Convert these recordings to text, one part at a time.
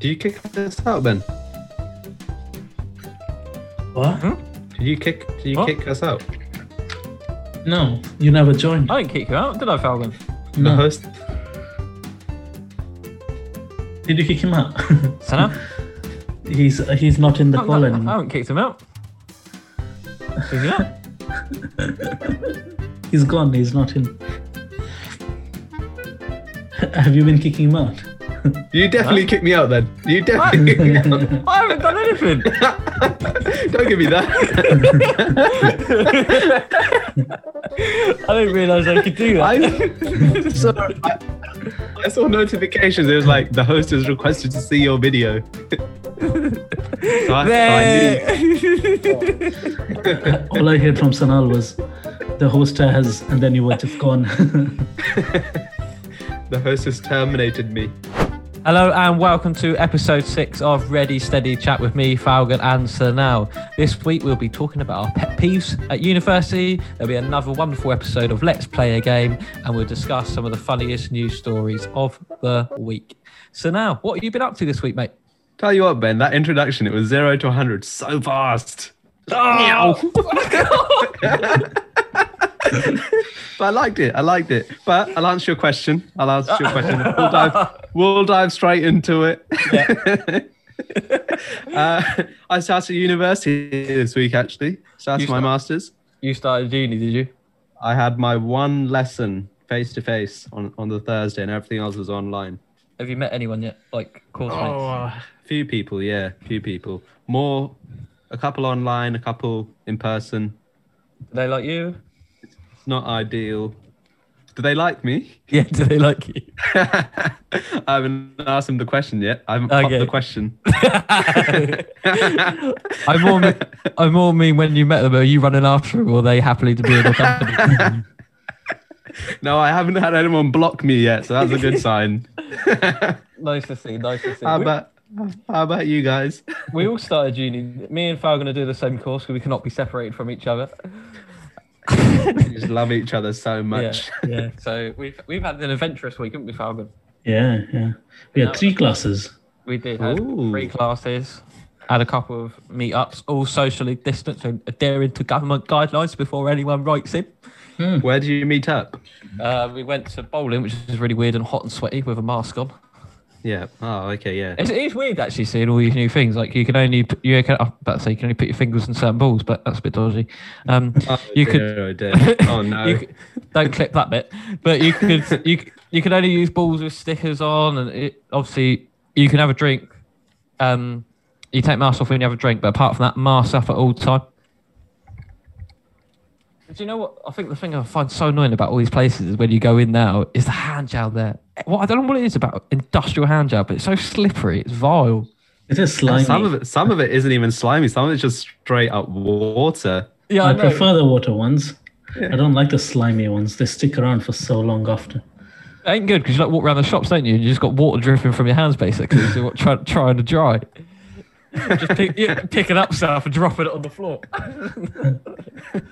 Did you kick us out, Ben? What? Did you kick? Did you What? kick us out? No, you never joined. I didn't kick you out, did I, Falcon? The No. host. Did you kick him out? Sana? he's he's not in the oh, I, call I anymore. haven't kicked him out. Is he out? He's gone. He's not in. Have you been kicking him out? You definitely kicked me out then. You I, definitely. kicked me out. I haven't done anything. Don't give me that. I didn't realise I could do that. I, so, I, I saw notifications. It was like the host has requested to see your video. so I, so I. All I heard from Sanal was the host has, and then you were just gone. The host has terminated me. Hello and welcome to episode six of Ready Steady Chat with me, Falcon and Sanal. This week we'll be talking about our pet peeves at university. There'll be another wonderful episode of Let's Play a Game, and we'll discuss some of the funniest news stories of the week. Sanal, what have you been up to this week, mate? Tell you what, Ben, that introduction, it was zero to 100 so fast. But I liked it. I liked it. But I'll answer your question. I'll answer your question. We'll dive, we'll dive straight into it. uh, I started university this week, actually. Started You my start- master's. You started uni, did you? I had my one lesson face to face on on the Thursday, and everything else was online. Have you met anyone yet? Like course mates? Oh, a few people, yeah, few people. More, a couple online, a couple in person. Do they like you? Not ideal. Do they like me? Yeah, do they like you? I haven't asked them the question yet. I haven't popped Okay. the question. I more mean, I more mean when you met them, are you running after them or are they happily to be in your company? no, I haven't had anyone block me yet, so that's a good sign. nice to see, nice to see. how about how about you guys? we all started uni. Me and Fal are going to do the same course because we cannot be separated from each other. We just love each other so much. Yeah, yeah. So we've we've had an adventurous week, haven't we, Falcon? yeah, yeah. We had three classes. We did had Ooh. three classes, had a couple of meetups, all socially distanced and adhering to government guidelines before anyone writes in. Where do you meet up? Uh, we went to bowling, which is really weird and hot and sweaty with a mask on. Yeah. Oh, okay, yeah. It's, it's weird actually seeing all these new things. Like you can only put- you can I'm about to say you can only put your fingers in certain balls, but that's a bit dodgy. Um, Oh, you dear, could oh, dear. Oh no. you don't clip that bit. But you could you you can only use balls with stickers on, and it, obviously you can have a drink. Um, you take mask off when you have a drink, but apart from that, mask up at all time. Do you know what? I think the thing I find so annoying about all these places is when you go in now is the hand gel there. What I don't know what it is about industrial hand gel, but it's so slippery. It's vile. It is slimy. some of it, some of it isn't even slimy. Some of it's just straight up water. Yeah, I I prefer the water ones. I don't like the slimy ones. They stick around for so long after. It ain't good because you like walk around the shops, don't you? And you just got water dripping from your hands basically. so you're try, trying to dry. just pick, yeah, picking up stuff and dropping it on the floor.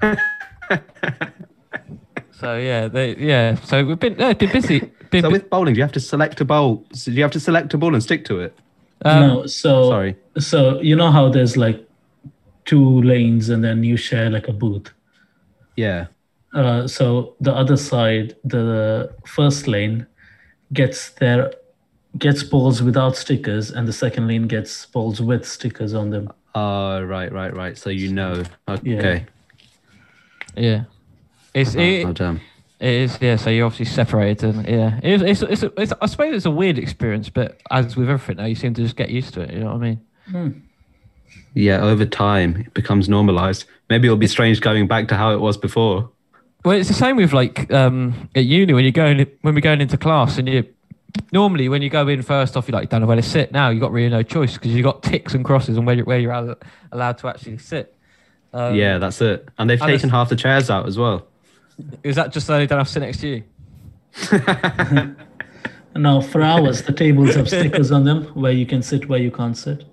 so yeah, they, yeah. So we've been yeah, been busy. Been, So with bowling, do you have to select a bowl? So do you have to select a ball and stick to it? um, no, so Sorry. so you know how there's like two lanes and then you share like a booth. Yeah. Uh, so the other side, the first lane gets their gets balls without stickers, and the second lane gets balls with stickers on them. Oh, right, right, right. So you know. Okay. yeah. Yeah, it's Oh, it, oh, damn. it is yeah. So you're obviously separated. And, yeah, it's it's, it's, a, it's I suppose it's a weird experience, but as with everything now, you seem to just get used to it. You know what I mean? Yeah, over time it becomes normalized. Maybe it'll be strange going back to how it was before. Well, it's the same with like um, at uni when you're going when we're going into class and you normally when you go in first off you're like you don't know where to sit. Now You've got really no choice because you've got ticks and crosses and where you're, where you're allowed to actually sit. Um, yeah, that's it. And they've and taken half the chairs out as well. Is that just so they don't have to sit next to you? no, for hours the tables have stickers on them where you can sit, where you can't sit.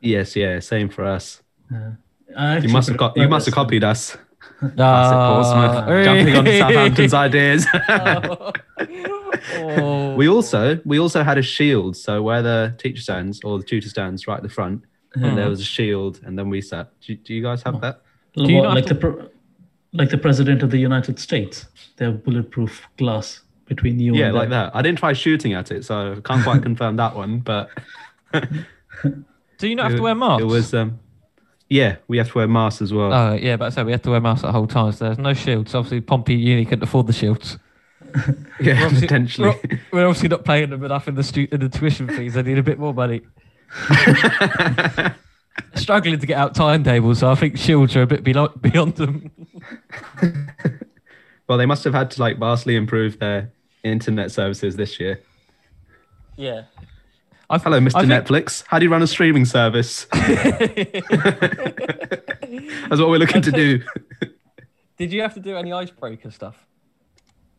Yes, yeah, same for us. I You must have got you must have this one. copied us. Uh, Portsmouth, jumping on Southampton's ideas. Oh. We also we also had a shield. So where the teacher stands or the tutor stands right at the front, and there was a shield, and then we sat. Do, do you guys have that? Do you What, like have the pro- like the president of the United States. They have bulletproof glass between you Yeah, and like them. that. I didn't try shooting at it, so I can't quite confirm that one. But Do you not have it, to wear masks? It was um, yeah, we have to wear masks as well. Oh yeah, but I said we have to wear masks the whole time. So there's no shields. Obviously, Pompey Uni couldn't afford the shields. yeah, We're obviously- potentially. We're, we're obviously not paying them enough in the stu- in the tuition fees. They need a bit more money. Struggling to get out timetables, so I think shields are a bit beyond, beyond them. well, they must have had to like vastly improve their internet services this year. Yeah. I th- Hello, Mr. I think- Netflix. How do you run a streaming service? That's what we're looking to do. Did you have to do any icebreaker stuff?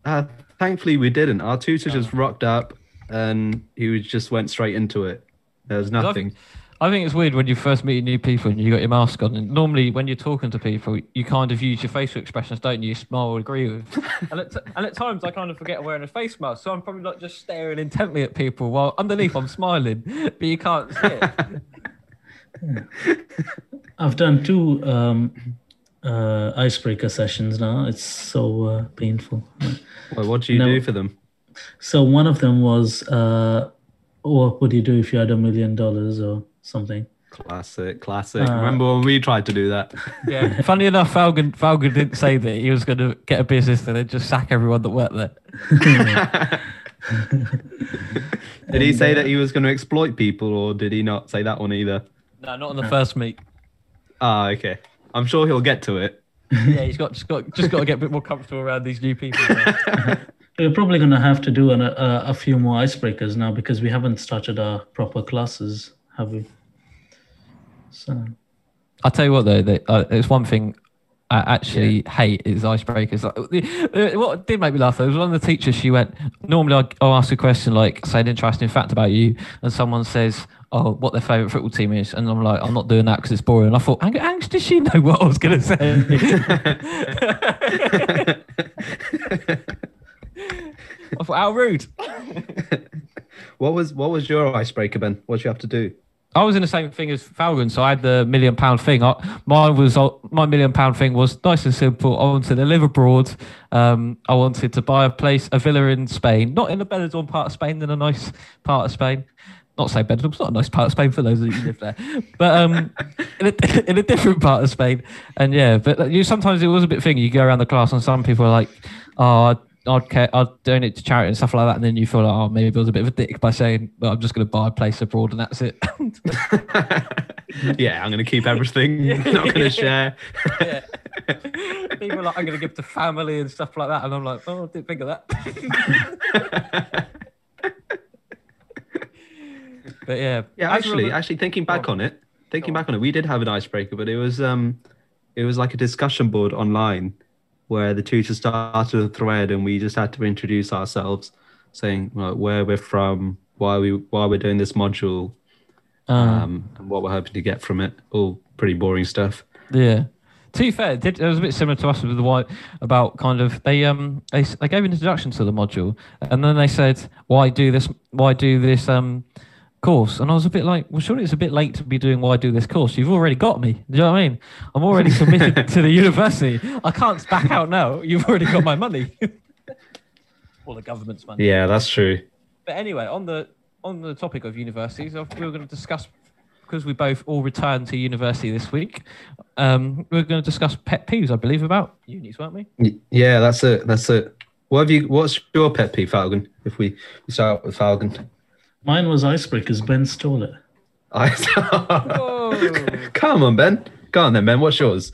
Uh, thankfully, we didn't. Our tutor just rocked up and he just went straight into it. There was I nothing. I think it's weird when you first meet new people and you got your mask on. And normally, when you're talking to people, you kind of use your facial expressions, don't you? You smile or agree with. and, at t- and at times, I kind of forget I'm wearing a face mask, so I'm probably not just staring intently at people while underneath I'm smiling, but you can't see it. I've done two um, uh, icebreaker sessions now. It's so uh, painful. Well, what do you No. do for them? So one of them was, uh, what would you do if you had a million dollars or something? Classic, classic. Uh, Remember when we tried to do that? Yeah. Funny enough, Falcon, Falcon didn't say that he was going to get a business and then just sack everyone that worked there. did he say that he was going to exploit people, or did he not say that one either? No, not on the first meet. Ah, okay. I'm sure he'll get to it. Yeah, he's got just got just got to get a bit more comfortable around these new people. We're probably going to have to do an, a, a few more icebreakers now because we haven't started our proper classes, have we? So I'll tell you what though, that, uh, there's one thing I actually hate is icebreakers. Like, what did make me laugh though was one of the teachers. She went, normally I'll, I'll ask a question like, say an interesting fact about you, and someone says, "Oh, what their favourite football team is," and I'm like, "I'm not doing that because it's boring." And I thought, "Ang- Ang, did she know what I was going to say?" How rude. What was what was your icebreaker, Ben? What did you have to do? I was in the same thing as Falcon, so I had the million pound thing. I, mine was my million pound thing was nice and simple. I wanted to live abroad. Um, I wanted to buy a place, a villa in Spain, not in the Benidorm part of Spain, in a nice part of Spain. Not say Benidorm's not a nice part of Spain for those of you who live there, but um, in, a, in a different part of Spain. And yeah, but you sometimes it was a bit thing. You go around the class, and some people are like, "Oh, I'd, care, I'd donate to charity and stuff like that," and then you feel like, "Oh, maybe I was a bit of a dick by saying, well, I'm just going to buy a place abroad and that's it." yeah, I'm going to keep everything. not going to share. yeah. People are like, I'm going to give to family and stuff like that. And I'm like, oh, I didn't think of that. but yeah. Yeah, actually, for- actually thinking back on it, thinking back on it, we did have an icebreaker, but it was um, it was like a discussion board online where the tutor started a thread and we just had to introduce ourselves, saying like, where we're from, why we why we're doing this module, Uh, um, and what we're hoping to get from it. All pretty boring stuff. yeah. To be fair, it, did, it was a bit similar to us with the white about kind of they um they, they gave an introduction to the module and then they said why do this why do this um course and I was a bit like well surely it's a bit late to be doing why do this course you've already got me do you know what I mean I'm already committed to the university I can't back out now you've already got my money or the government's money Yeah, that's true. But anyway, on the on the topic of universities, uh, we were going to discuss because we both all returned to university this week. Um, we are going to discuss pet peeves, I believe, about unis, weren't we? Yeah, that's it. That's it. What have you? What's your pet peeve, Falcon? If we, we start with Falcon. Mine was icebreakers. Ben stole it. I, Come on, Ben. Go on then, Ben. What's yours?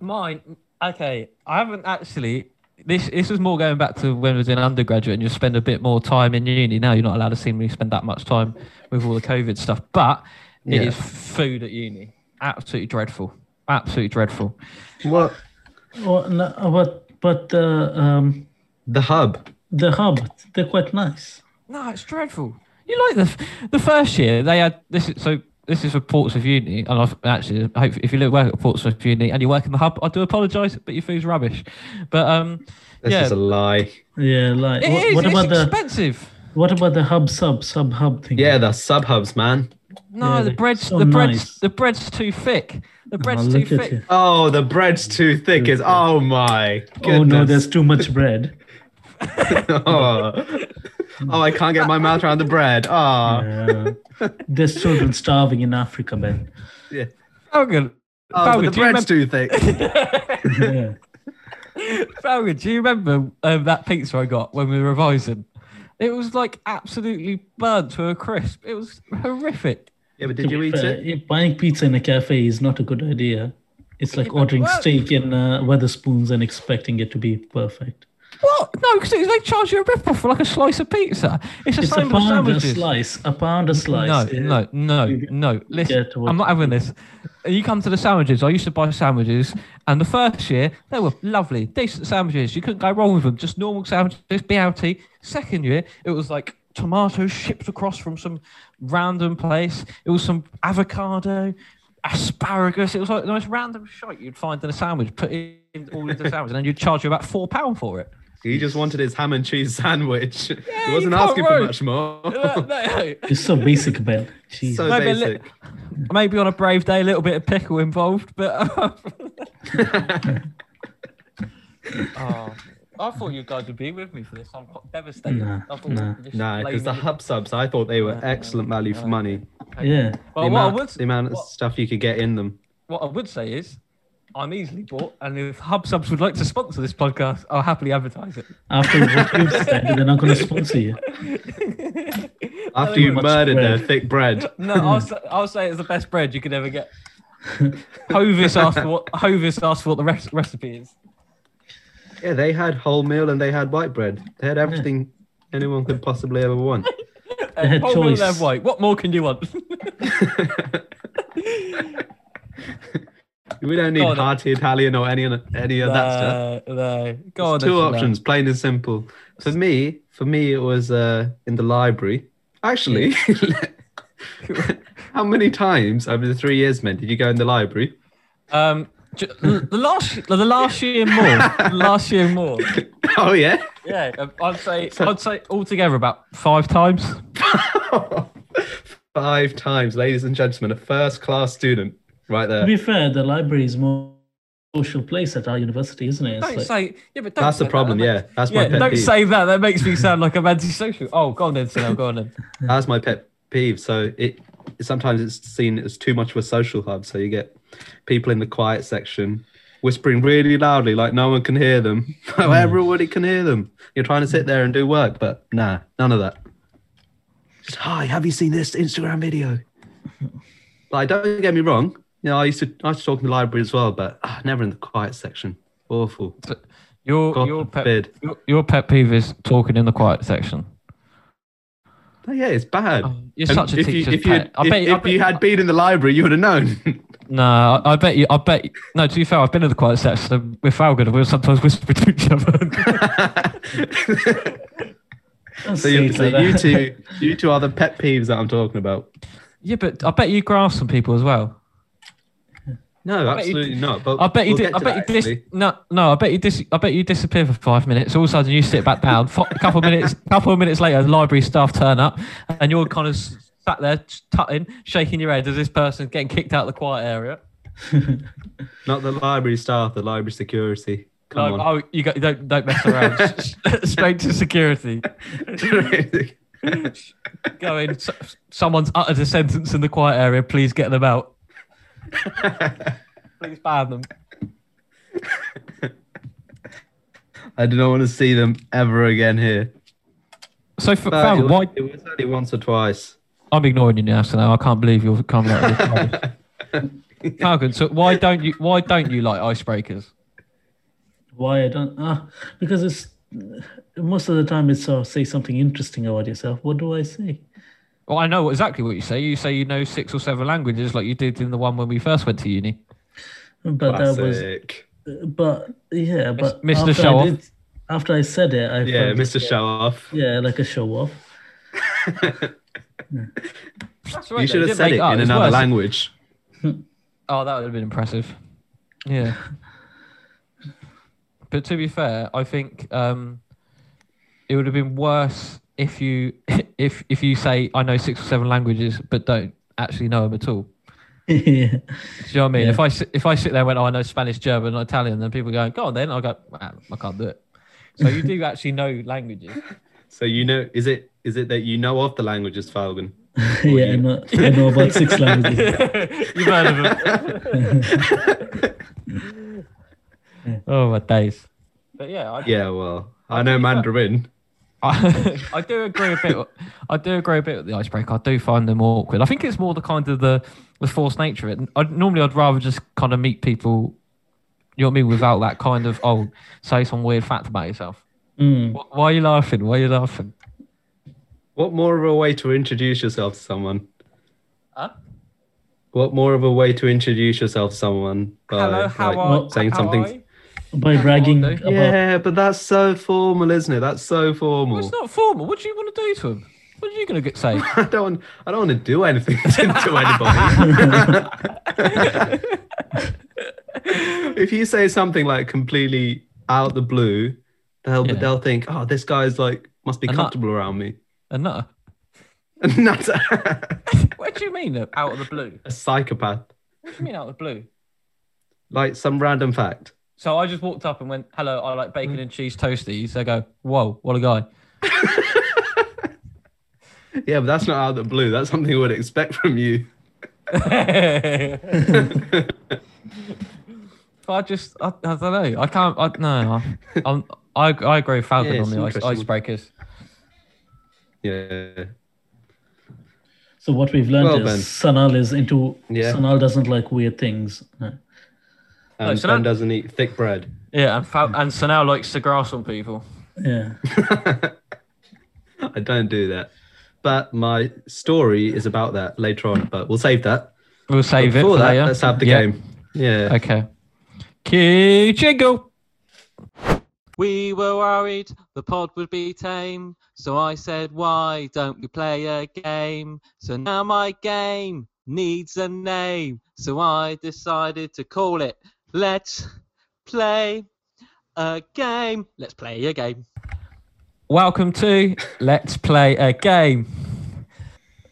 Mine, okay. I haven't actually. This this was more going back to when I was in undergraduate, and you spend a bit more time in uni. Now you're not allowed to seemingly spend that much time with all the COVID stuff. But it is Yeah. food at uni. Absolutely dreadful. Absolutely dreadful. What? Oh, no, but but the um, The hub. the hub they're quite nice. No, it's dreadful. You like the the first year they had this. Is, so this is for Portsmouth Uni, and I've actually hope if you look work at Portsmouth Uni and you work in the hub, I do apologise, but your food's rubbish. But um, That's Yeah. just a lie. Yeah, like It what, is, what it's about the expensive. what about the hub sub sub hub thing? Yeah, the sub hubs, man. No, Yeah, the bread's so the bread's nice. the bread's too thick. The bread's Oh, too thick. you. Oh, the bread's too thick. Is oh my goodness. Oh no, there's too much bread. oh. Oh, I can't get my mouth around the bread. Oh, Yeah. There's children starving in Africa, man. yeah. Falcon, Oh, Falcon, but the do you bread's too thick. Yeah. Falcon, do you remember um, that pizza I got when we were revising? It was like absolutely burnt to a crisp. It was horrific. Yeah, but To did you eat fair, it? Buying pizza in a cafe is not a good idea. It's like ordering steak in uh, Wetherspoons and expecting it to be perfect. What? No, because they charge you a rip off for like a slice of pizza. It's the It's a same with pound a slice. A pound a slice. No, no, no, no. Listen, I'm not having this. You come to the sandwiches. I used to buy sandwiches, and the first year they were lovely, decent sandwiches. You couldn't go wrong with them. Just normal sandwiches, BLT. Second year, it was like tomatoes shipped across from some random place. It was some avocado, asparagus. It was like the most random shit you'd find in a sandwich. Put in all into the sandwich, and then you'd charge you about four pound for it. He just wanted his ham and cheese sandwich. you he wasn't can't asking for much more. No, no. It's so basic, Ben. Jeez. so Maybe a li- basic. Maybe on a brave day, a little bit of pickle involved, but. oh, I thought you guys would be with me for this. I'm quite devastated. Nah, I thought nah. we'd Nah, because the hub subs, I thought they were excellent value for money. yeah. The Well, what I amount, would, the amount of what- stuff you could get in them. what I would say is, I'm easily bought, and if Hub Subs would like to sponsor this podcast, I'll happily advertise it. After what you've said, they're not going to sponsor you. After you much murdered their thick bread. No, I'll say, I'll say it's the best bread you could ever get. Hovis asked for what Hovis asked for what the rec- recipe is. Yeah, they had wholemeal and they had white bread. They had everything anyone could possibly ever want. they had whole milk choice. and white. What more can you want? We don't need Go on then. hearty Italian or any of any of that stuff. No, no. Go on, two options, plain and simple. For me, for me, it was uh, in the library. Actually, how many times over the three years, man, did you go in the library? Um, the last, the last year more, last year more. Oh yeah. Yeah, um, I'd say, I'd say altogether about five times. Five times, ladies and gentlemen, a first class student right there. To be fair, the library is more social place at our university, isn't it? It's Don't like- say, yeah, but don't That's the problem, that. yeah. That's my Yeah, pet don't peeve. say that. That makes me sound like I'm antisocial. Oh, go on then, Sunil, go on then. That's my pet peeve. So it sometimes it's seen as too much of a social hub. So you get people in the quiet section whispering really loudly, like no one can hear them. Hmm. Everybody can hear them. You're trying to sit there and do work, but nah, none of that. Just hi, have you seen this Instagram video? Like, don't get me wrong. You know, I used to I used to talk in the library as well, but ah, never in the quiet section. Awful. Your God your pet forbid. your, your pet peeve is talking in the quiet section. Oh, yeah, it's bad. Oh, you're And such a if you, teacher's if you, pet. I if, bet, I if bet you had been in the library, you would have known. No, I, I bet you. I bet. No, to be fair, I've been in the quiet section so with Falcon, and we'll sometimes whisper to each other. So, you, so you two, you two are the pet peeves that I'm talking about. yeah, but I bet you grasp some people as well. No, absolutely not. But I bet you. we'll Di- I bet you. that, Dis- actually. no, no. I bet you. Dis- I bet you disappear for five minutes. All of a sudden, you sit back down. Fo- a couple of minutes. couple of minutes later, the library staff turn up, and you're kind of sat there tutting, shaking your head as this person's getting kicked out of the quiet area. Not the library staff, the library security. Come No, oh, you got, don't don't mess around. Straight to security. on. Go in. Someone's uttered a sentence in the quiet area. Please get them out. Please ban them. I do not want to see them ever again here. So, for, But Falcon, it, why? was, it was only once or twice. I'm ignoring you now, so now I can't believe you're coming out with this. Falcon, so why don't you? Why don't you like icebreakers? Why I don't? Ah, because it's most of the time it's uh, say something interesting about yourself. What do I say? Well, I know exactly what you say. You say you know six or seven languages, like you did in the one when we first went to uni. But that was, but yeah, but Mr. after Show I Off. after I said it, I Yeah, Mr. just, Show Off. Yeah, like a show off. That's You should have said it in another language. Oh, that would have been impressive. Yeah. but to be fair, I think um, it would have been worse if you if if you say I know six or seven languages but don't actually know them at all. yeah. Do you know what I mean? Yeah. If I sit, if I sit there and went, oh, I know Spanish, German, and Italian, then people go, go on then. I go, "Ah, I can't do it. So you do actually know languages. So you know, is it is it that you know of the languages, Falcon? yeah, I know, I know about six languages. You've heard of them. oh my days. But yeah, I, Yeah, well, I know Mandarin. I, I do agree a bit. I do agree a bit with the icebreaker. I do find them awkward. I think it's more the kind of the the forced nature of it. I, normally, I'd rather just kind of meet people. You know what I mean? Without that kind of oh, say some weird fact about yourself. Mm. Wh- Why are you laughing? Why are you laughing? What more of a way to introduce yourself to someone? Huh? What more of a way to introduce yourself to someone by Hello, how like, are saying how something? Are you? By bragging about Yeah, but that's so formal, isn't it? That's so formal. Well, it's not formal. What do you want to do to him? What are you going to say? I don't. I don't want to do anything to, to anybody. if you say something like completely out of the blue, they'll Yeah. they'll think, "Oh, this guy's like must be A nut. comfortable around me." A nutter. And that's What do you mean out of the blue? a psychopath. What do you mean out of the blue? Like some random fact. So I just walked up and went, "Hello, I like bacon and cheese toasties." They go, "Whoa, what a guy!" Yeah, but that's not out of the blue. That's something I would expect from you. I just, I, I don't know. I can't. I, no, I, I'm, I, I agree with Falcon Yeah, on it's the ice, icebreakers. Yeah. So what we've learned Well, is Ben. Sanal is into. Yeah. Sanal doesn't like weird things. Uh, Um, and so Ben that- doesn't eat thick bread. Yeah, and Fal- and Sanal likes to grass on people. Yeah. I don't do that. But my story is about that later on, but we'll save that. We'll save But it Before for that, later. let's have the Yeah. game. Yeah. Okay. Cue jingle. We were worried the pod would be tame, so I said, why don't we play a game? So now my game needs a name, so I decided to call it Let's Play a Game. Let's play a game. Welcome to Let's Play a Game.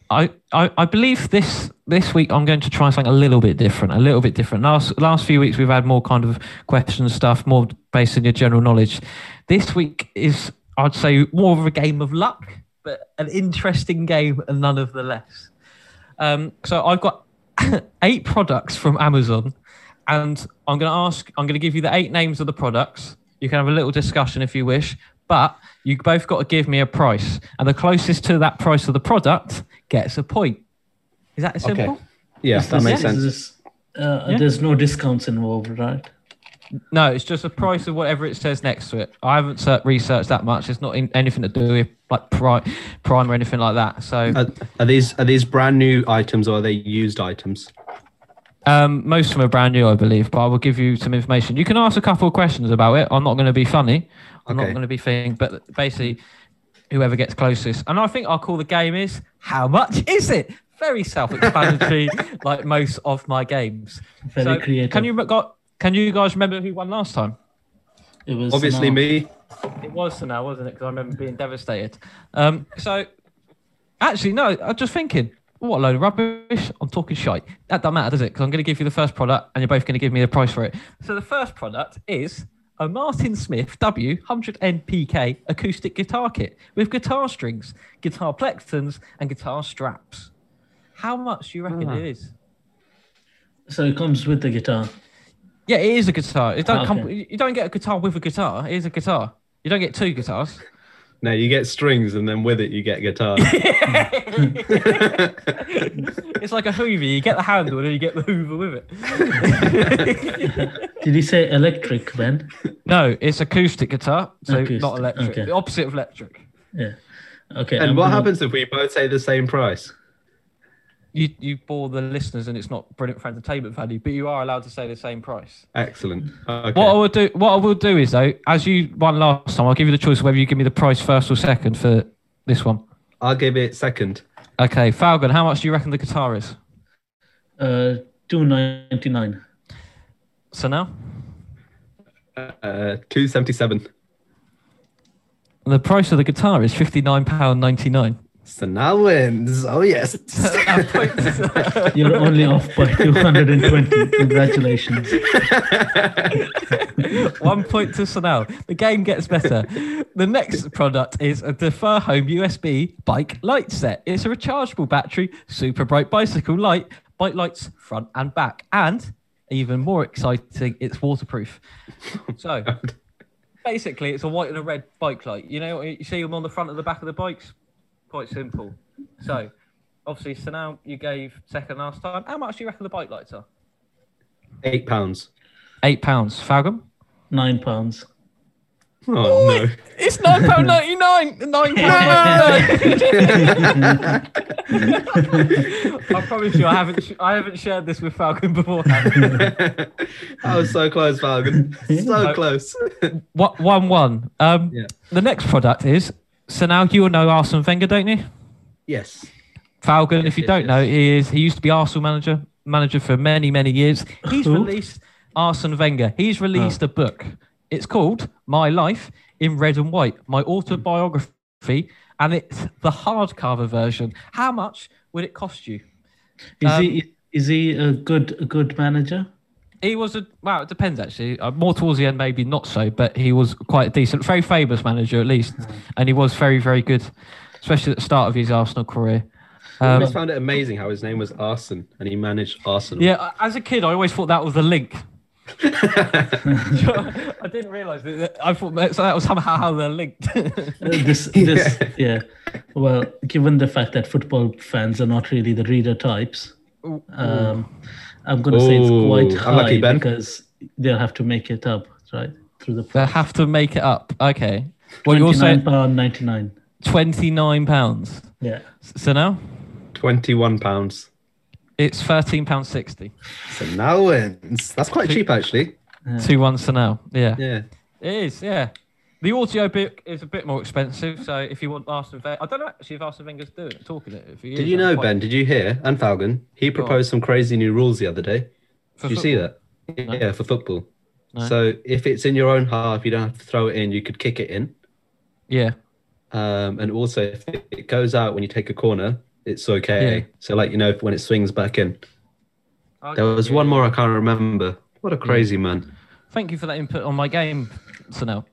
I, I, I believe this this week I'm going to try something a little bit different, a little bit different. Last last few weeks we've had more kind of question stuff, more based on your general knowledge. This week is I'd say more of a game of luck, but an interesting game and none of the less. Um, so I've got eight products from Amazon, and I'm going to ask. I'm going to give you the eight names of the products. You can have a little discussion if you wish, but you both got to give me a price, and the closest to that price of the product gets a point. Is that simple? Okay. Yeah, Is that this- makes sense. this- uh, Yeah. There's no discounts involved, right? No, it's just a price of whatever it says next to it. I haven't researched that much. It's not in anything to do with like pri- prime or anything like that. So Are, are these are these brand new items or are they used items? Um, most of them are brand new, I believe. But I will give you some information. You can ask a couple of questions about it. I'm not going to be funny. I'm not going to be thing. But basically, whoever gets closest. And I think our call the game is how much is it? Very self-explanatory, like most of my games. Very So, creative. Can you got? Can you guys remember who won last time? It was Obviously, Sanal. me. It was for now, wasn't it? Because I remember being devastated. Um, so, actually, no, I'm just thinking, what a load of rubbish. I'm talking shite. That doesn't matter, does it? Because I'm going to give you the first product and you're both going to give me the price for it. So, the first product is a Martin Smith W100 NPK acoustic guitar kit with guitar strings, guitar plectrons, and guitar straps. How much do you reckon Ah. it is? So it comes with the guitar. Yeah, it is a guitar. It don't Ah, come. You don't get a guitar with a guitar. It is a guitar. You don't get two guitars. No, you get strings and then with it you get guitar. it's like a Hoover. You get the handle and then you get the Hoover with it. Did he say electric, Ben? no, it's acoustic guitar, so Acoustic, not electric. okay. The opposite of electric. Yeah. Okay. and I'm what gonna- happens if we both say the same price? You you bore the listeners, and it's not brilliant for entertainment value, but you are allowed to say the same price. Excellent. Okay. What I will do, what I will do is though, as you won last time, I'll give you the choice of whether you give me the price first or second for this one. I'll give it second. Okay, Falcon, how much do you reckon the guitar is? Uh, two ninety nine. Sanal, Uh, two seventy seven. The price of the guitar is fifty nine pound ninety nine. So now wins. Oh yes. You're only off by 220. Congratulations. One point to Sanal. The game gets better. The next product is a Defer Home USB bike light set. It's a rechargeable battery, super bright bicycle light, bike lights front and back, and even more exciting, it's waterproof. So basically, it's a white and a red bike light. You know, you see them on the front and the back of the bikes. Quite simple. So obviously, Sanal you gave second last time. How much do you reckon the bike lights are? Eight pounds. Eight pounds. Falcon. Nine pounds. Oh no. It's nine pound ninety nine. nine. Nine pound. I promise you, I haven't. sh- I haven't shared this with Falcon beforehand. I was so close, Falcon. So close. What one one? Um, Yeah. the next product is. So now you all know Arsene Wenger, don't you? Yes. Falcon, if you yes, don't yes. know, he is. He used to be Arsenal manager, manager for many, many years. He's Who? released Arsene Wenger. He's released a book. It's called My Life in Red and White, my autobiography, and it's the hardcover version. How much would it cost you? Is Um, he is he a good a good manager? He was a well. It depends actually. Uh, more towards the end, maybe not so, but he was quite a decent, very famous manager at least, and he was very, very good, especially at the start of his Arsenal career. I Um, always found it amazing how his name was Arson and he managed Arsenal. yeah, as a kid, I always thought that was the link. I didn't realise that. that- I thought that, so that was somehow how they're linked. Uh, this this yeah. Well, given the fact that football fans are not really the reader types, um, I'm going to say it's quite high unlucky, Ben. because they'll have to make it up right through the they have to make it up. Okay. Well, you twenty also nine pound ninety nine. twenty nine pounds. Yeah. Sanal Twenty-one pounds. it's thirteen pounds sixty. Sanal wins. That's quite cheap, actually. Two one. So now, yeah. Yeah. It is, yeah. The audio book is a bit more expensive, so if you want Arsene Wenger, I don't know actually if Arsene Wenger's doing it, talking it. If he Did is, you know, quite- Ben? Did you hear? And Falcon, he proposed some crazy new rules the other day. for Did you see that? No. Yeah, for football. No. So if it's in your own half, you don't have to throw it in. You could kick it in. Yeah. Um, and also, if it goes out when you take a corner, it's okay. Yeah. So, like you know, when it swings back in. There was Yeah. one more I can't remember. What a crazy man. Thank you for that input on my game, so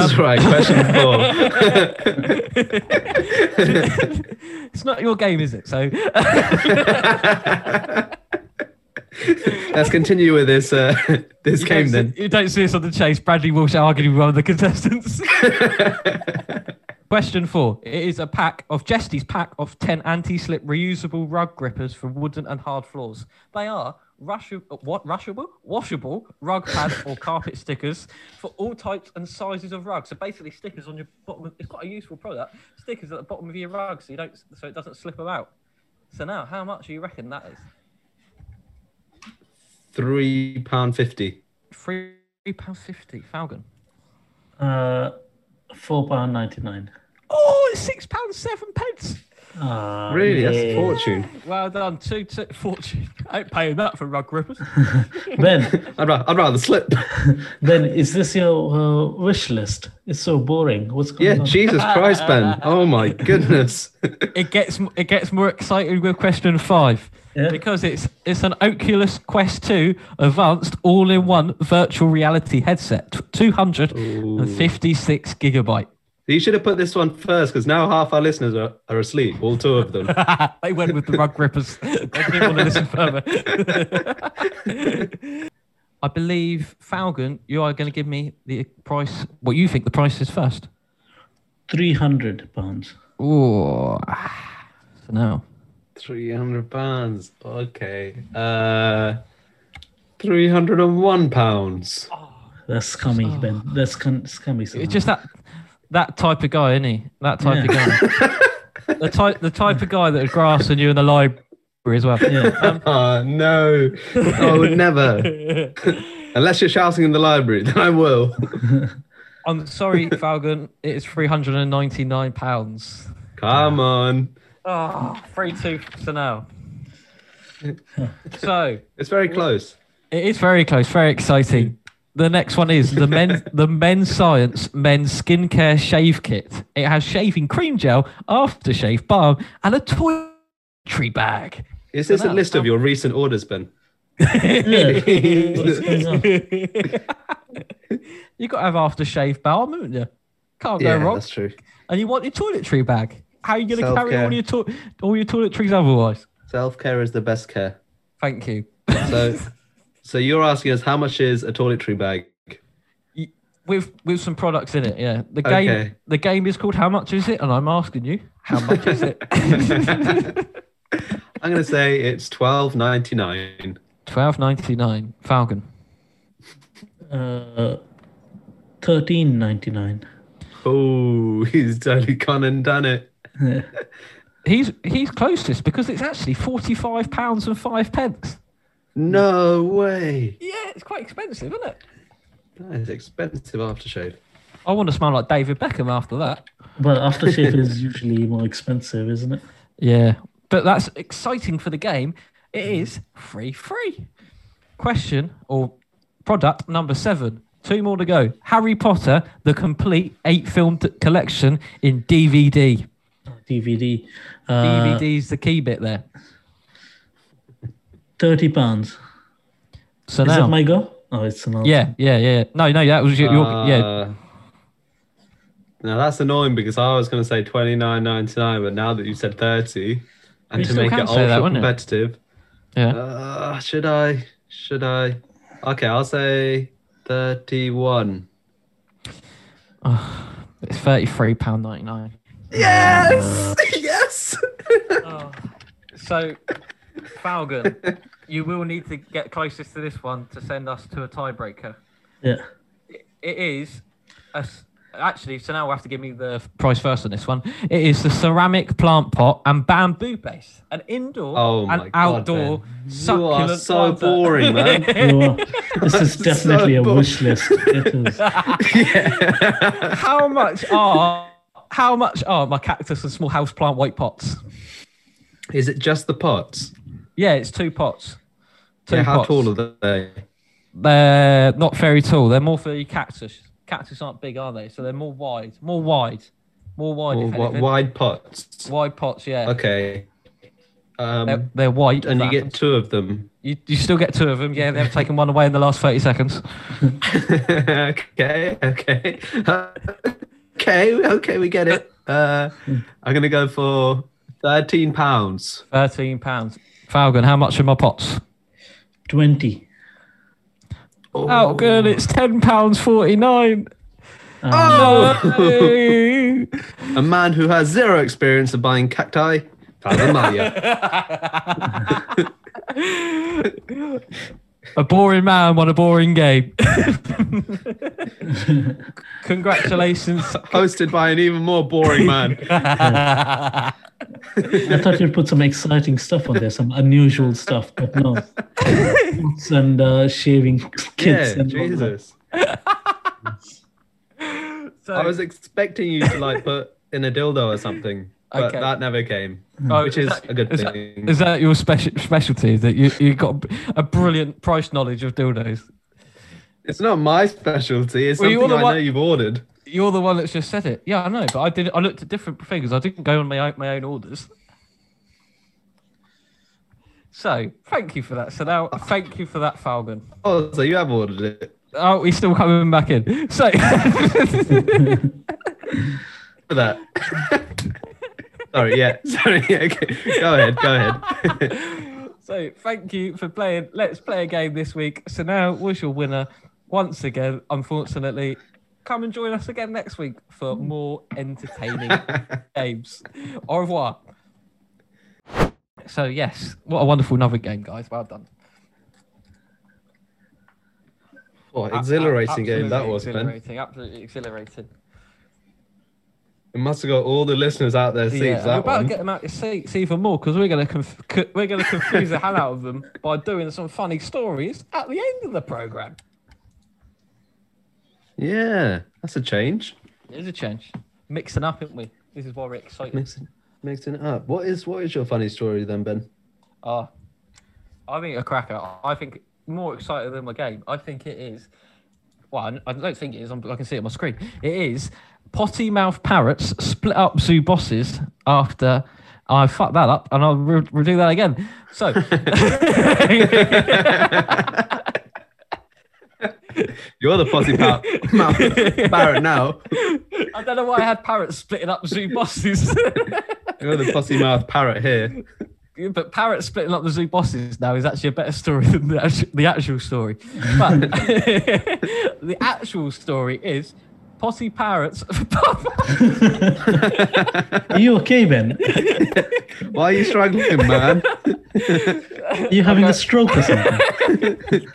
That's right. Question four. it's not your game, is it? So Let's continue with this uh, this you, game don't then. see, you don't see us on the chase. Bradley Walsh arguing with one of the contestants. Question four. It is a pack of Jesty's pack of 10 anti-slip reusable rug grippers for wooden and hard floors. They are rushable, what rushable, washable rug pad or carpet stickers for all types and sizes of rugs. So basically, stickers on your bottom. Of, it's quite a useful product. Stickers at the bottom of your rug, so you don't, so it doesn't slip about. Sanal, how much do you reckon that is? Three pound fifty. Three pound fifty. Falcon. Uh, four pound ninety nine. Oh, it's six pounds seven pence. Uh, Really, that's a fortune. Well done, two, two fortune. I ain't paying that for rug rippers. Ben, I'd, ra- I'd rather slip. Ben, is this your uh, wish list? It's so boring. What's going Yeah, on? Jesus Christ, Ben. Oh my goodness. it gets it gets more exciting with question five Yeah. because it's it's an Oculus Quest 2 advanced all-in-one virtual reality headset, t- 256 gigabyte. You should have put this one first because now half our listeners are, are asleep, all two of them. they went with the rug grippers. they didn't want to listen further. I believe Falcon, you are going to give me the price. What you think the price is first? Three hundred pounds. Oh, Sanal 300 pounds. Okay. Uh, 301 pounds. That's scummy, Ben. That's con- scummy. somehow. it's just that that type of guy, isn't he? That type of guy. the type the type of guy that would grass on you in the library as well. Yeah. Um, oh, no. I would never. Unless you're shouting in the library, then I will. I'm sorry, Falcon. It is three hundred and ninety nine pounds. Come on. Oh, three two for now. So It's very close. it is very close, very exciting. The next one is the men the men's science men's skincare shave kit. It has shaving cream gel, aftershave balm, and a toiletry bag. Is this a list of your recent orders, Ben? Yeah. What's going on? you got to have aftershave balm, haven't you? Can't Yeah, go wrong. that's true. And you want your toiletry bag. How are you going to carry all your to- all your toiletries otherwise? Self care is the best care. Thank you. So, so you're asking us how much is a toiletry bag? with with some products in it. Yeah, the game Okay. the game is called How much is it? And I'm asking you, how much is it? I'm gonna say it's twelve ninety nine. Twelve ninety nine. Falcon. Uh, thirteen ninety nine. Oh, he's totally gone and done it. He's he's closest because it's actually forty five pounds and five pence. No way. Yeah, it's quite expensive, isn't it? That is expensive aftershave. I want to smell like David Beckham after that. But aftershave is usually more expensive, isn't it? Yeah, but that's exciting for the game. It is free, free. Question or product number seven. Two more to go. Harry Potter, the complete eight film t- collection in DVD. DVD. Uh, DVD's the key bit there. Thirty pounds. So Is now, that my go? Oh, it's an yeah, yeah, yeah. No, no, that was your, your yeah. Uh, Now that's annoying because I was going to say twenty nine ninety nine, but now that you said thirty, and You to make it say that, ultra wouldn't it? competitive, Yeah. uh, should I? Should I? Okay, I'll say thirty one. It's thirty three pound ninety nine. Yes, yes. So, Falcon, you will need to get closest to this one to send us to a tiebreaker. Yeah. It is a s actually. So now we have to give me the price first on this one. It is the ceramic plant pot and bamboo base, an indoor Oh and God, outdoor Ben. You are so planter. boring, man. Are- this is So definitely a boring. wish list. It is. how much are how much are my cactus and small house plant white pots? Is it just the pots? Yeah, it's two pots. Two Yeah, how pots. tall are they? They're not very tall. They're more for your cactus. Cactus aren't big, are they? So they're more wide, more wide, more wide. Or if what, wide pots? Wide pots, yeah. Okay. Um, They're, they're white. and you that get two of them. you, you still get two of them. Yeah, they've taken one away in the last thirty seconds. okay, okay. okay, okay, we get it. Uh, I'm going to go for 13 pounds. Thirteen pounds. Falcon, how much are my pots? Twenty. Oh, girl, It's ten pounds forty nine. Um, Oh! A man who has zero experience of buying cacti, Father Maya. A boring man won a boring game. Congratulations. Hosted by an even more boring man. I thought you'd put some exciting stuff on there, some unusual stuff, but no. Boots and uh, shaving kits yeah, and. Jesus. So- I was expecting you to like put in a dildo or something, but Okay. that never came, Oh, which is that- a good is that- thing. Is that your special specialty? Is that you you got a brilliant price knowledge of dildos? It's not my specialty. It's Well, something I one- know you've ordered. You're the one that's just said it. Yeah, I know, but I did. I looked at different figures. I didn't go on my own, my own orders. So thank you for that. So now thank you for that, Falcon. Oh, so you have ordered it. Oh, he's still coming back in. So For that. Sorry, yeah. Sorry, yeah. Okay. Go ahead. Go ahead. So thank you for playing. Let's play a game this week. Sanal was your winner once again. Unfortunately, come and join us again next week for more entertaining games. Au revoir. So yes, what a wonderful another game, guys. Well done. what exhilarating game that was, Ben. exhilarating, Absolutely exhilarating. It must have got all the listeners out there seats. Yeah, we're about to get them out of seats even more because we're going to conf- we're going to confuse the hell out of them by doing some funny stories at the end of the program. Yeah, that's a change. It is a change. Mixing up, isn't we? This is why we're excited. Mixing, mixing it up. What is what is your funny story then, Ben? Ah, I think a cracker. I think more excited than my game. I think it is well, I I don't think it is. I can see it on my screen. It is potty mouth parrots split up zoo bosses after. I fucked that up, and I'll re- redo that again. So, You're the potty mouth mouth parrot now. I don't know why I had parrots splitting up zoo bosses. You're the potty mouth parrot here. but parrots splitting up the zoo bosses now is actually a better story than the actual, the actual story. But the actual story is potty parrots. Are you okay, Ben? Why are you struggling, man? Are you having a stroke or something?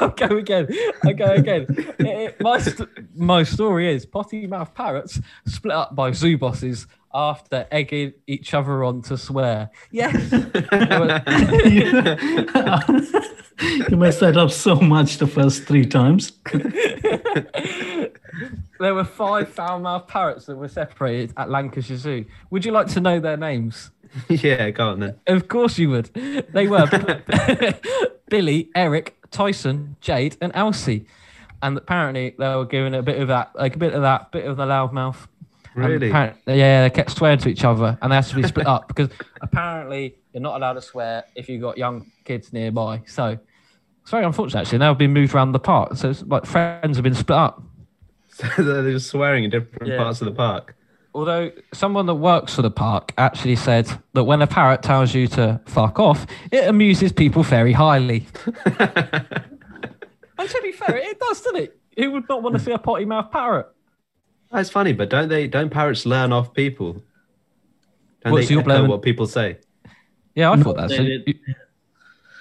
I'll go again. I'll go again. It- it- my, st- my story is potty mouth parrots split up by zoo bosses after egging each other on to swear. Yes. you messed that up so much the first three times. There were five foul-mouthed parrots that were separated at Lancashire Zoo. Would you like to know their names? yeah, go on then. Of course you would. They were Billy, Eric, Tyson, Jade, and Elsie. And apparently they were giving a bit of that, like a bit of that, bit of the loudmouth. Really? yeah, they kept swearing to each other, and they had to be split up because apparently you're not allowed to swear if you've got young kids nearby. So it's very unfortunate actually. Now have been moved around the park, so it's like friends have been split up. So they're just swearing in different Yeah. parts of the park. Although someone that works for the park actually said that when a parrot tells you to fuck off, it amuses people very highly. and to be fair, it does, doesn't it? Who would not want to see a potty mouth parrot? That's funny, but don't they? Don't parrots learn off people? Don't What, they so you're blaming- what people say? Yeah, I No, thought that. So, you-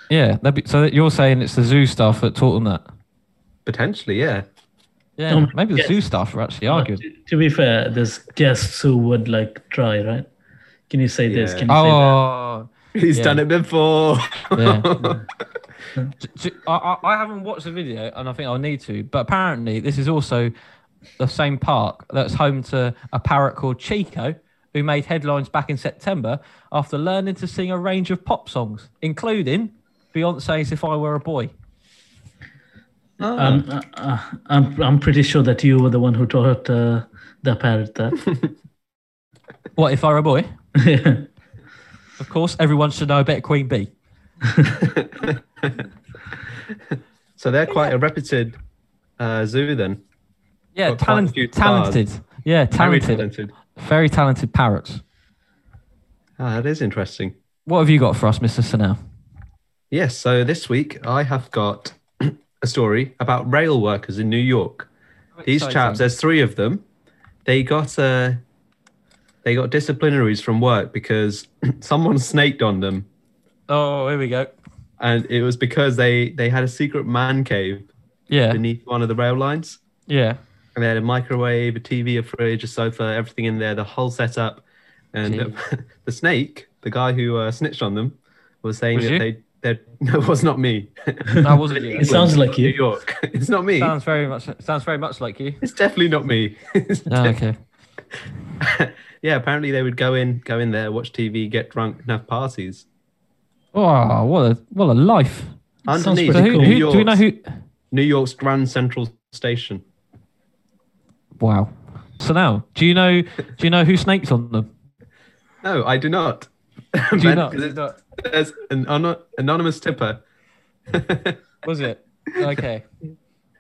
yeah, that'd be, so you're saying it's the zoo staff that taught them that? Potentially, yeah. Yeah, Um, maybe the yes. zoo staff are actually But arguing. to, to be fair, there's guests who would like try, right? Can you say this? Can you say that? Oh, He's Yeah. done it before. Yeah. J- j- I, I- I haven't watched the video, and I think I'll need to. But apparently, this is also the same park that's home to a parrot called Chico, who made headlines back in September after learning to sing a range of pop songs, including Beyonce's "If I Were a Boy." Oh. Um, uh, uh, I'm I'm pretty sure that you were the one who taught uh, the parrot that. What if I were a boy? yeah. Of course, everyone should know about Queen Bee. so they're quite a reputed uh, zoo then. Yeah, Got quite a talent, few stars. talented. Yeah, Very talented. talented. Very talented parrots. Ah, that is interesting. What have you got for us, Mr. Sanal? Yes, so this week I have got a story about rail workers in New York. These chaps, there's three of them. They got uh, they got disciplinaries from work because someone snaked on them, Oh, here we go. and it was because they they had a secret man cave Yeah, beneath one of the rail lines. yeah. And they had a microwave, a TV, a fridge, a sofa, everything in there, the whole setup. And the snake, the guy who uh, snitched on them, was saying Was that you? they they no, it was not me. That wasn't you. It sounds like New you. York. It's not me. Sounds very much. Sounds very much like you. It's definitely not me. Oh, def- okay. yeah, apparently they would go in, go in there, watch TV, get drunk, and have parties. Oh, what a what a life. Underneath So who, cool. New, who, do we know York's, who? New York's Grand Central Station. Wow. So now, do you know? Do you know who snakes on them? No, I do not. Do you not? There's, there's an ano- anonymous tipper. Was it? Okay.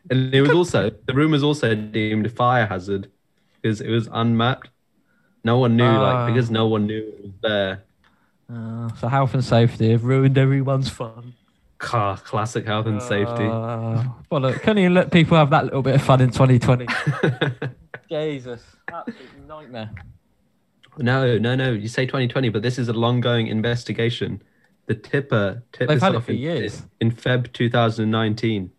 And it was also the room was also deemed a fire hazard because it was unmapped. No one knew, Ah. like because no one knew it was there. Uh, so health and safety have ruined everyone's fun. Car, classic health and safety. Uh, well, look, can you let people have that little bit of fun in 2020? Jesus, absolute nightmare. No, no, no. You say 2020, but this is a long-going investigation. The tipper tipped They've this had it for in, years. in Feb 2019.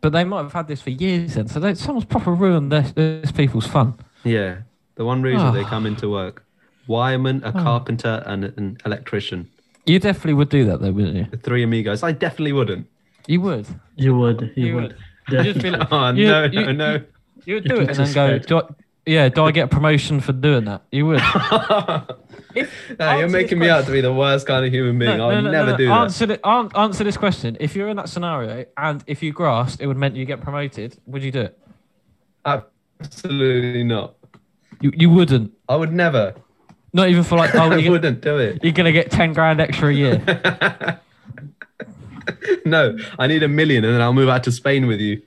But they might have had this for years then. So they, someone's proper ruined this, this people's fun. Yeah, the one reason they Ah. come into work. Wireman, a Oh. carpenter, and an electrician. You definitely would do that though, wouldn't you? The three amigos. I definitely wouldn't. You would. You would. You, You would. would. You'd just be like, Oh You- no, you- no, no. you would do it and then go, do I, yeah, do I get a promotion for doing that? You would. If- No, you're making this me out to be the worst kind of human being. I would never do that. answer that. An- answer this question. If you're in that scenario and if you grasped, it would meant you get promoted. Would you do it? Absolutely not. You you wouldn't. I would never. Not even for like oh I you're, wouldn't do it. you're gonna get ten grand extra a year. no, I need a million and then I'll move out to Spain with you.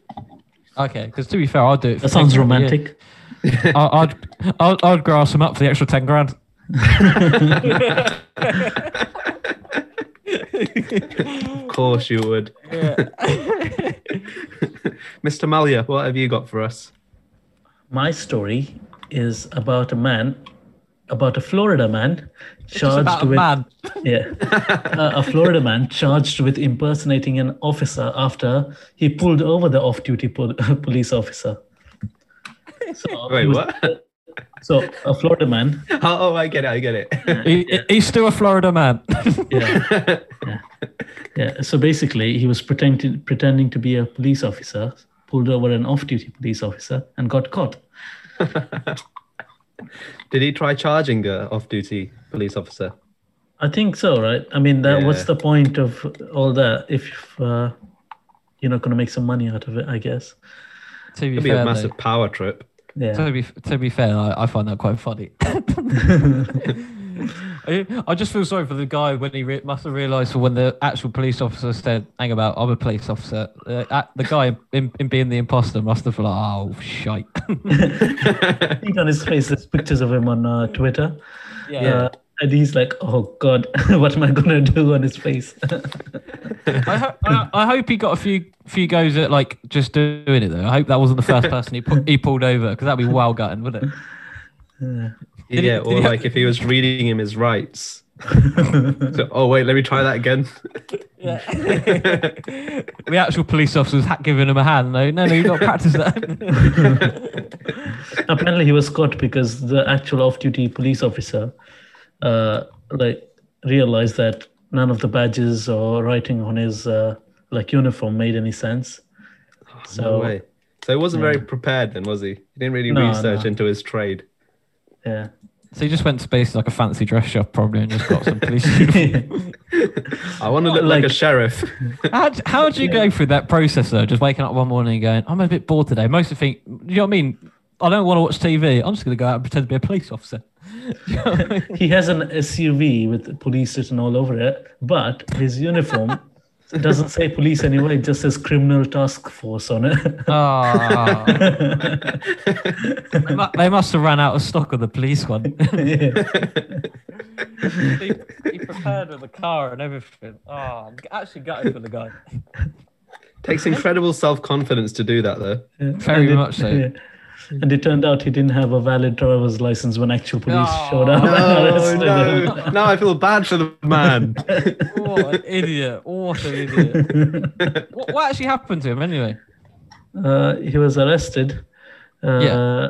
Okay, because to be fair, I'll do it. for That sounds 10 a year. romantic. I- I'd, I'd I'd grasp him up for the extra ten grand. Of course you would. Mr. Malia, what have you got for us? My story is about a man, about a Florida man Just charged about a with man. yeah, uh, a Florida man charged with impersonating an officer after he pulled over the off-duty pol- police officer. So Wait, what? So a Florida man, Oh, oh, I get it. I get it. He, he's still a Florida man. yeah, yeah. So basically, he was pretending pretending to be a police officer, pulled over an off-duty police officer, and got caught. Did he try charging a off-duty police officer? I think so, right? I mean, that, what's the point of all that if uh, you're not going to make some money out of it? I guess. to be It'd be a massive though, power trip. Yeah. to be to be fair, I, I find that quite funny. I, I just feel sorry for the guy when he re- must have realised when the actual police officer said, "Hang about, I'm a police officer." Uh, at- the guy in, in being the imposter must have like, "Oh shite." I think on his face, there's pictures of him on uh, Twitter. Uh, and he's like, "Oh God, what am I gonna do?" On his face. I, ho- I, I hope he got a few few goes at like just doing it though. I hope that wasn't the first person he pu- he pulled over because that'd be wild gutting, wouldn't it? Yeah. He- or he have- like if he was reading him his rights. So, oh wait, let me try that again. The actual police officer was ha- giving him a hand. No, no, no, you've got to practice that. Apparently, he was caught because the actual off-duty police officer, uh, like, realized that none of the badges or writing on his uh, like uniform made any sense. no So way. So he wasn't Yeah. very prepared then, was he? He didn't really No, research no. into his trade. yeah. so he just went to basically like a fancy dress shop probably and just got some police uniform. I want to look like, a sheriff. How how do you go through that process though? Just waking up one morning and going, I'm a bit bored today. Most of the think, you know what I mean? I don't want to watch TV. I'm just going to go out and pretend to be a police officer. You know what I mean? he has an SUV with police written all over it, but his uniform doesn't say police anyway. It just says criminal task force on it. Ah. they, mu- they must have ran out of stock of the police one. Yeah. he, he prepared with the car and everything. Oh, I'm actually gutted for the guy. Takes incredible self confidence to do that, though. Very it- much so. yeah. And it turned out he didn't have a valid driver's license when actual police Oh, showed up. No, no. him. Now I feel bad for the man. What an idiot. What an idiot. What, what actually happened to him anyway? Uh, he was arrested. Uh, Yeah.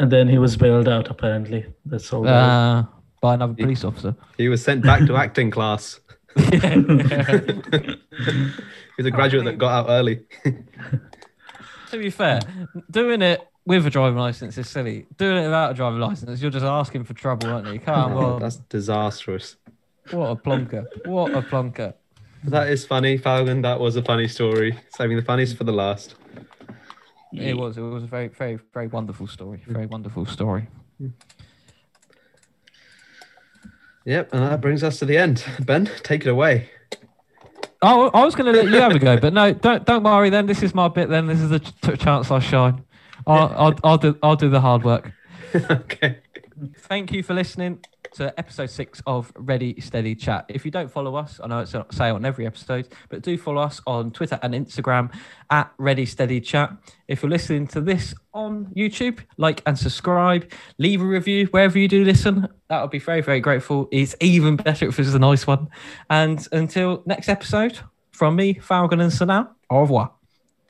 And then he was bailed out, apparently. That's all. Uh, by another police officer. He was sent back to acting class. He's a graduate that got out early. To be fair, doing it with a driving license is silly. Doing it without a driving license, you're just asking for trouble, aren't you? On. that's disastrous. What a plonker. What a plonker. That is funny, Falcon. That was a funny story. Saving the funniest for the last. It was. It was a very, very, very wonderful story. Very wonderful story. Yep, and that brings us to the end. Ben, take it away. Oh, I was going to let you have a go, but no, don't don't worry. Then this is my bit. Then this is the ch- chance I shine. I'll, I'll I'll do I'll do the hard work. okay. Thank you for listening to episode six of Ready Steady Chat. If you don't follow us, I know it's not say on every episode, but do follow us on Twitter and Instagram at Ready Steady Chat. If you're listening to this on YouTube, like and subscribe, leave a review wherever you do listen. That would be very, very grateful. It's even better if it's a nice one. And until next episode, from me, Falcon and Sanal, au revoir.